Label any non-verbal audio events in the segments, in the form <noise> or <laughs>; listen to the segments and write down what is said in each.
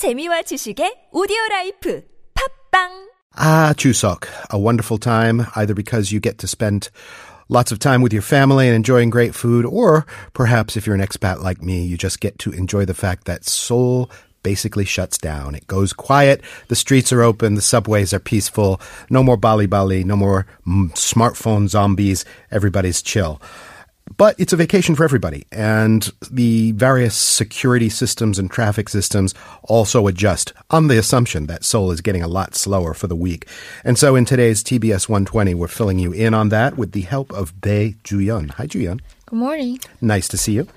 재미와 지식의 오디오 라이프 팝빵 Ah, Chuseok, a wonderful time, either because you get to spend lots of time with your family and enjoying great food, or perhaps if you're an expat like me, you just get to enjoy the fact that Seoul basically shuts down. It goes quiet, the streets are open, the subways are peaceful, no more Bali Bali, no more mm, smartphone zombies, everybody's chill. But it's a vacation for everybody, and the various security systems and traffic systems also adjust on the assumption that Seoul is getting a lot slower for the week. And so in today's TBS 120, we're filling you in on that with the help of Bae Juyeon. Hi, Juyeon. Good morning. Nice to see you.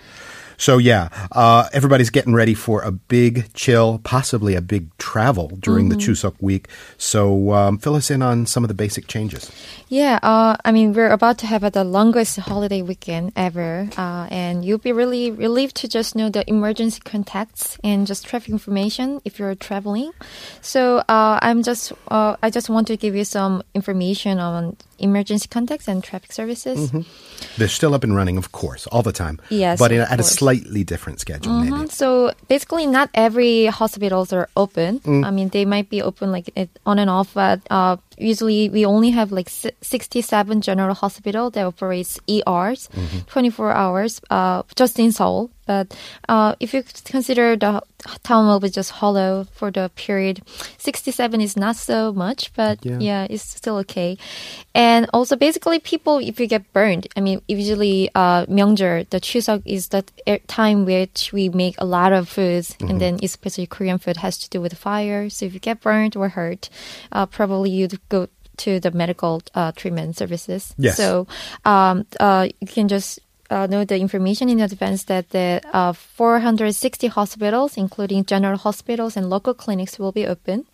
So yeah, uh, everybody's getting ready for a big chill, possibly a big travel during the Chuseok week. So um, fill us in on some of the basic changes. Yeah, uh, I mean, we're about to have uh, the longest holiday weekend ever, uh, and you'll be really relieved to just know the emergency contacts and just traffic information if you're traveling. So uh, I'm just, uh, I just want to give you some information on emergency contacts and traffic services. They're still up and running, of course, all the time. Yes, but in, at a slightly different schedule, Mhm. maybe. So basically, not every hospitals are open. Mm. I mean, they might be open like it, on and off, but uh, usually we only have like 67 general hospital that operates ERs, Mm-hmm. 24 hours, uh, just in Seoul. But uh, if you consider the town will be just hollow for the period, 67 is not so much, but Yeah. yeah, it's still okay. And also, basically, people, if you get burned, I mean, usually, uh, Myeongjeol, the Chuseok is the time which we make a lot of foods, and then especially Korean food has to do with fire. So if you get burned or hurt, uh, probably you'd go to the medical uh, treatment services. Yes. So um, uh, you can just uh, know the information in advance that the uh, 460 hospitals, including general hospitals and local clinics, will be open.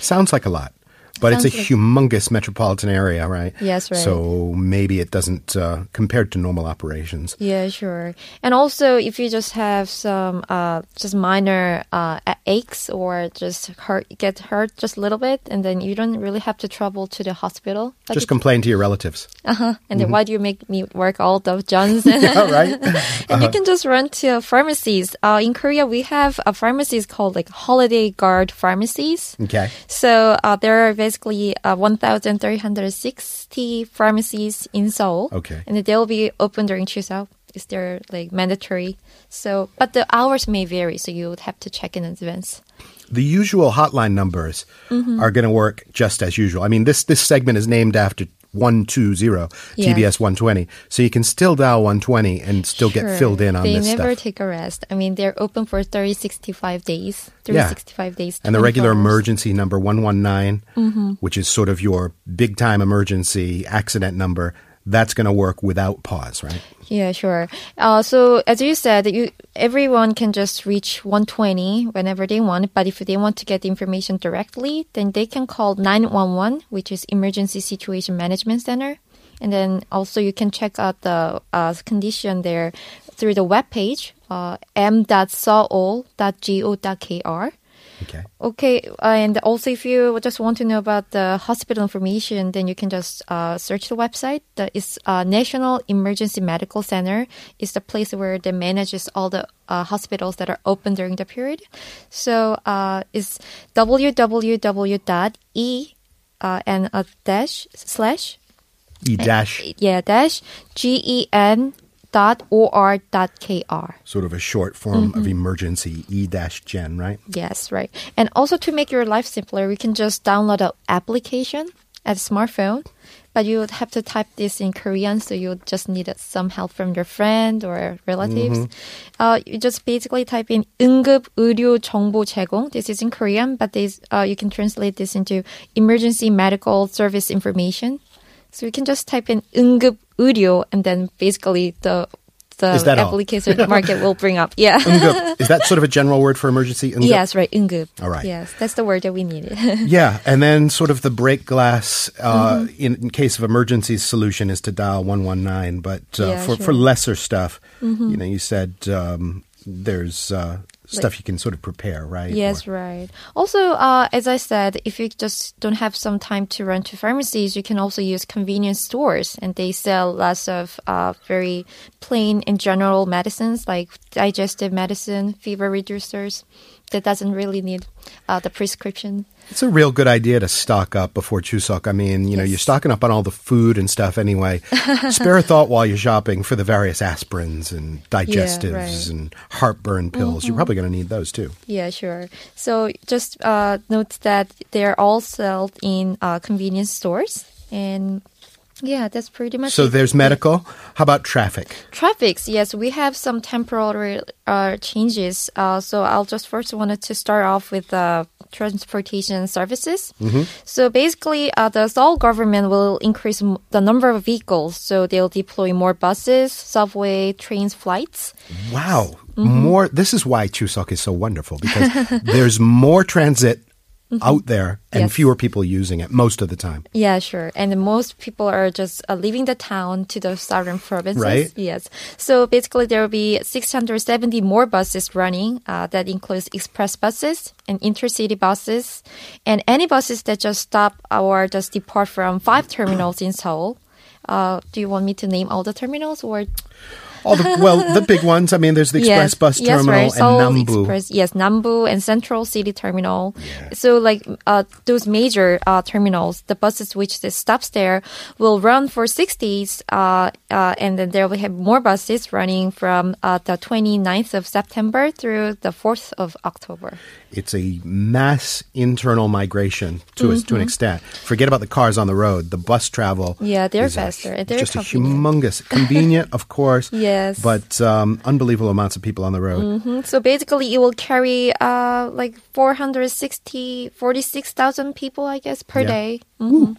Sounds like a lot. But it's a like- humongous metropolitan area, right? Yes, right. So maybe it doesn't, uh, compared to normal operations. Yeah, sure. And also, if you just have some uh, just minor uh, aches or just hurt, get hurt just a little bit, and then you don't really have to travel to the hospital. Like Just complain to your relatives. uh-huh. And then why do you make me work all those jeons? <laughs> Yeah, right? <laughs> and you can just run to pharmacies. Uh, in Korea, we have a pharmacies called like holiday guard pharmacies. Okay. So uh, there are basically uh, 1,360 pharmacies in Seoul. Okay. And they'll be open during Chuseok. Is there like mandatory? So, but the hours may vary, so you would have to check in advance. the usual hotline numbers Mm-hmm. are going to work just as usual. I mean, this this segment is named after 120 Yeah. TBS 120, so you can still dial 120 and still get filled in on they this never take a rest. I mean, they're open for 30, 65 days. Yeah. 365 days. and the regular hours. emergency number 119, Mm-hmm. which is sort of your big time emergency accident number, that's going to work without pause, right? Yeah, sure. Uh, so as you said, you everyone can just reach 120 whenever they want. But if they want to get the information directly, then they can call 911, which is Emergency Situation Management Center. And then also you can check out the uh, condition there through the webpage uh, m.seoul.go.kr. Okay. Okay, uh, and also if you just want to know about the hospital information, then you can just uh, search the website. The is uh, National Emergency Medical Center is the place where they manages all the uh, hospitals that are open during the period. So uh, it's www.e uh, and a dash slash E dash, yeah dash g e n dot o r dot k r. sort of a short form Mm-hmm. of emergency, E dash gen, right? Yes, right. And also to make your life simpler, we can just download an application at a smartphone, but you would have to type this in Korean, so you would just need uh, some help from your friend or relatives. Uh, you just basically type in 응급 의료 정보 제공. This is in Korean, but this, uh, you can translate this into emergency medical service information. So you can just type in 응급 의료, and then basically the the Is that all? application <laughs> market will bring up. Yeah. Ungup. Is that sort of a <laughs> general word for emergency? Ungup? Yes, right. 응급. All right. Yes, that's the word that we needed. <laughs> Yeah, and then sort of the break glass uh, Mm-hmm. in, in case of emergency solution is to dial 119. But uh, Yeah, for, for sure. Mm-hmm. lesser stuff, you know, you said um, there's uh, stuff you can sort of prepare, right? yes, Or- right. Also, uh, as I said, if you just don't have some time to run to pharmacies, you can also use convenience stores, and they sell lots of uh, very plain and general medicines like digestive medicine, fever reducers. that doesn't really need uh, the prescription. It's a real good idea to stock up before Chuseok. I mean, you know, you're stocking up on all the food and stuff anyway. <laughs> Spare a thought while you're shopping for the various aspirins and digestives right. Mm-hmm. and heartburn pills. You're probably going to need those too. Yeah, sure. So just uh, note that they're all sold in uh, convenience stores, and yeah, that's pretty much. So it. there's medical. How about traffic? Traffics, yes, we have some temporary uh, changes. Uh, so I'll just first wanted to start off with uh, transportation services. So basically, uh, the Seoul government will increase m- the number of vehicles. So they'll deploy more buses, subway, trains, flights. Wow. Mm-hmm. More. This is why Chuseok is so wonderful because <laughs> there's more transit out there and Mm-hmm. Yes. fewer people using it most of the time. Yeah, sure. And most people are just uh, leaving the town to the southern provinces. Right. Yes. So basically, there will be 670 more buses running. Uh, that includes express buses and intercity buses, and any buses that just stop or just depart from five terminals in Seoul. Uh, do you want me to name all the terminals or? All the well, the big <laughs> ones. I mean, there's the express yes, bus yes, terminal right. and Seoul Nambu. Express, yes, Nambu and Central City Terminal. So, like uh, those major uh, terminals, the buses which the stops there will run for six days, uh, uh, and then there will have more buses running from uh, the 29th of September through the 4th of October. It's a mass internal migration to, a, to an extent. Forget about the cars on the road. The bus travel. Mm-hmm. Yeah, they're a- faster and they're just convenient. a humongous, convenient, of course. <laughs> Yes. But um, unbelievable amounts of people on the road. Mhm. So basically, it will carry uh, like 460, 46,000 people, I guess, per Yeah. day. Mhm.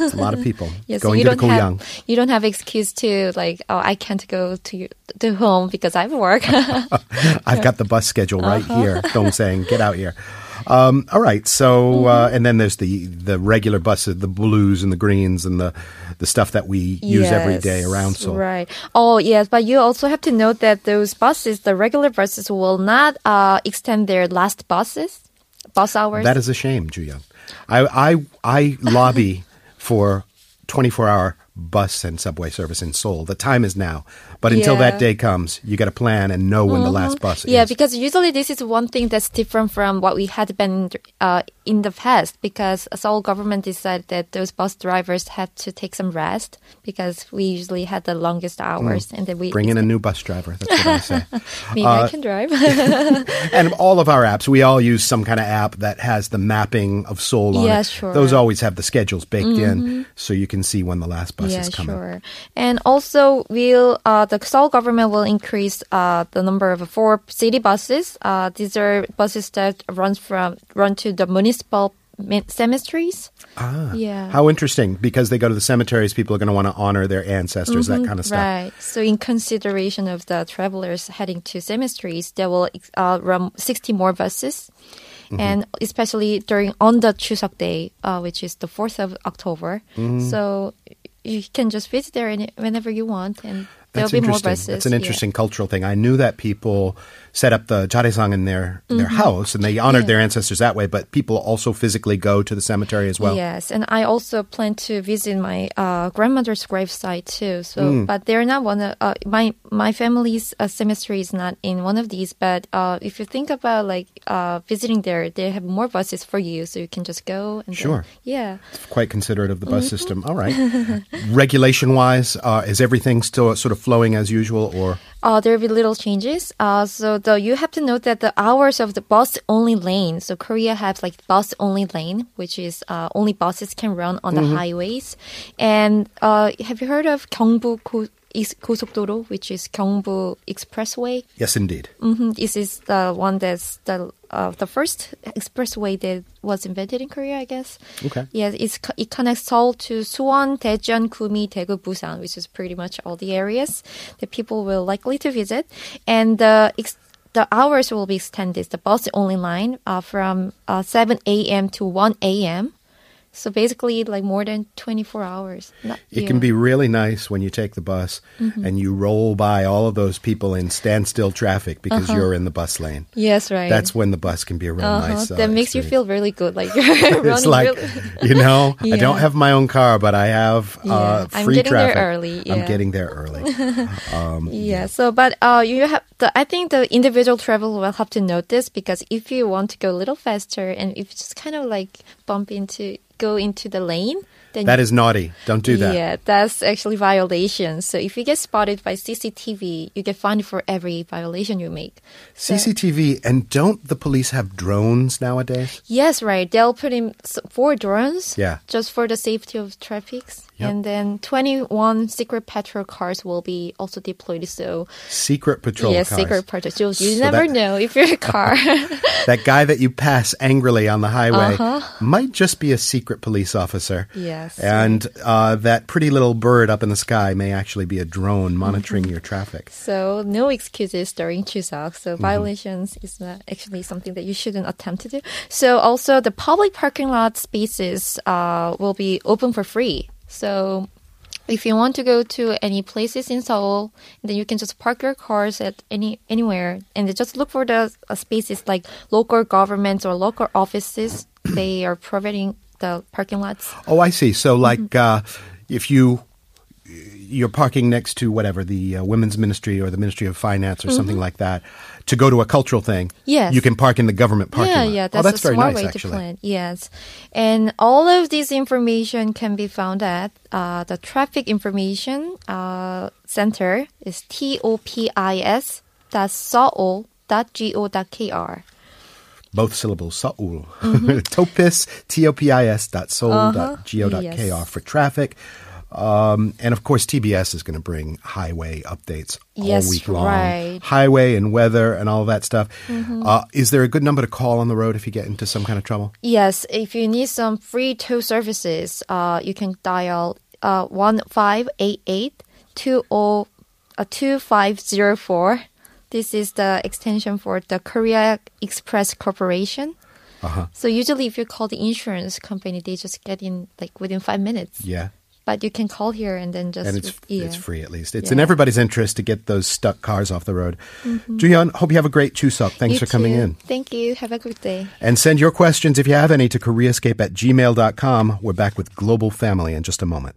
It's a lot of people <laughs> Yeah, so going you to don't have you don't have excuse to like oh I can't go to your, to home because I have work. <laughs> I've got the bus schedule right Uh-huh. here. Dong saying, get out here. <laughs> Um, all right. So, uh, Mm-hmm. and then there's the the regular buses, the blues and the greens and the the stuff that we use every day around Seoul. Right. Oh yes, but you also have to note that those buses, the regular buses, will not uh, extend their last buses, bus hours. That is a shame, Julia. I I I lobby <laughs> for 24 hour bus and subway service in Seoul. The time is now, but until that day comes, you got to plan and know when the last bus yeah, is. because usually this is one thing that's different from what we had been uh, in the past. Because Seoul government decided that those bus drivers had to take some rest because we usually had the longest hours, and then we Mm. Bring in a new bus driver. That's what <laughs> I say. Maybe I can drive. <laughs> and all of our apps, we all use some kind of app that has the mapping of Seoul on Yeah, it. sure. Those always have the schedules baked in, so you can see when the last bus yeah, coming. sure. And also, will uh, the Seoul government will increase uh, the number of four city buses. Uh, these are buses that runs from run to the municipal cemeteries. Ah, Yeah. How interesting, because they go to the cemeteries, people are going to want to honor their ancestors, that kind of stuff. Mm-hmm. Right. So, in consideration of the travelers heading to cemeteries, there will uh, run 60 more buses. Mm-hmm. And especially during on the Chuseok Day, uh, which is the 4th of October. Mm-hmm. So you can just visit there whenever you want, and there'll That's be more buses. That's an Yeah. interesting cultural thing. I knew that people set up the jaresang in their their house and they honored Mm-hmm. Yeah. their ancestors that way, but people also physically go to the cemetery as well. Yes, and I also plan to visit my uh, grandmother's gravesite too. So, Hmm. but they're not one of uh, my my family's uh, cemetery is not in one of these. But uh, if you think about like uh, visiting there, they have more buses for you, so you can just go. And then- Sure. yeah. Quite considerate of the bus Mm-hmm. system. All right. <laughs> Regulation wise, uh, is everything still sort of flowing as usual or? Uh, there will be little changes. Uh, so the, you have to note that the hours of the bus only lane. So Korea has like bus only lane, which is uh, only buses can run on Mm-hmm. the highways. And uh, have you heard of 경 부 고, is- 고속도로, which is 경부 Expressway? Yes, indeed. hmm This is the one that's the uh, the first expressway that was invented in Korea, I guess. Okay. Yeah, it's, co- it connects Seoul to Suwon, Daejeon, Gumi, Daegu, Busan, which is pretty much all the areas that people will likely to visit. And the ex- the hours will be extended. The bus only line uh, from uh, 7 a.m. to 1 a.m. So basically, like more than 24 hours. Not, It yeah. can be really nice when you take the bus Mm-hmm. and you roll by all of those people in standstill traffic because Uh-huh. you're in the bus lane. Yes, right. That's when the bus can be a real uh-huh. nice. Uh, that makes you feel really good, like <laughs> <laughs> you're running It's like, really. you know, <laughs> I don't have my own car, but I have uh, Yeah, I'm free getting there traffic. early, I'm getting there early. um, Yeah. So, but uh, you have the. I think the individual traveler will have to note this because if you want to go a little faster and if you just kind of like bump into, go into the lane, then that is naughty. Don't do that. Yeah, that's actually violation. So if you get spotted by CCTV, you get fined for every violation you make. So- CCTV, and don't the police have drones nowadays? Yes, right. They'll put in four drones. Yeah. Just for the safety of traffic. Yep. And then 21 secret patrol cars will be also deployed. So, Secret patrol yeah, cars. secret patrol. So you So never that- know if you're a <laughs> car. <laughs> That guy that you pass angrily on the highway Uh-huh. might just be a secret police officer. Yes. And uh, that pretty little bird up in the sky may actually be a drone monitoring Mm-hmm. your traffic. so no excuses during Chuseok. So Mm-hmm. violations is not actually something that you shouldn't attempt to do. So also the public parking lot spaces uh, will be open for free. So if you want to go to any places in Seoul, then you can just park your cars at any anywhere and just look for the uh, spaces like local governments or local offices. they are providing the parking lots. Oh, I see. So, like, Mm-hmm. uh, if you you're parking next to whatever the uh, women's ministry or the ministry of finance or something like that to go to a cultural thing, Mm-hmm. Yes. you can park in the government parking yeah, lot. yeah, oh, that's, that's a very smart nice, way actually. to plan. Yes, and all of this information can be found at uh, the Traffic Information uh, Center. is T O P I S dot Seoul dot G O dot K R. Both syllables, Seoul. Mm-hmm. <laughs> Topis, T-O-P-I-S dot Seoul Uh-huh. dot G-O dot Yes. K-R for traffic. Um, and of course, TBS is going to bring highway updates all Yes, week long. right. Mm-hmm. Highway and weather and all that stuff. Uh, is there a good number to call on the road if you get into some kind of trouble? Yes, if you need some free tow services, uh, you can dial uh, one five eight eight two zero uh, two five zero four. This is the extension for the Korea Express Corporation. Uh-huh. So usually, if you call the insurance company, they just get in like within five minutes. Yeah. But you can call here and then just and it's yeah. it's free at least. It's Yeah. in everybody's interest to get those stuck cars off the road. Juyeon, hope you have a great Chuseok. Thanks Mm-hmm. You for coming too. in. Thank you. Have a good day. And send your questions if you have any to koreascape at gmail.com. We're back with Global Family in just a moment.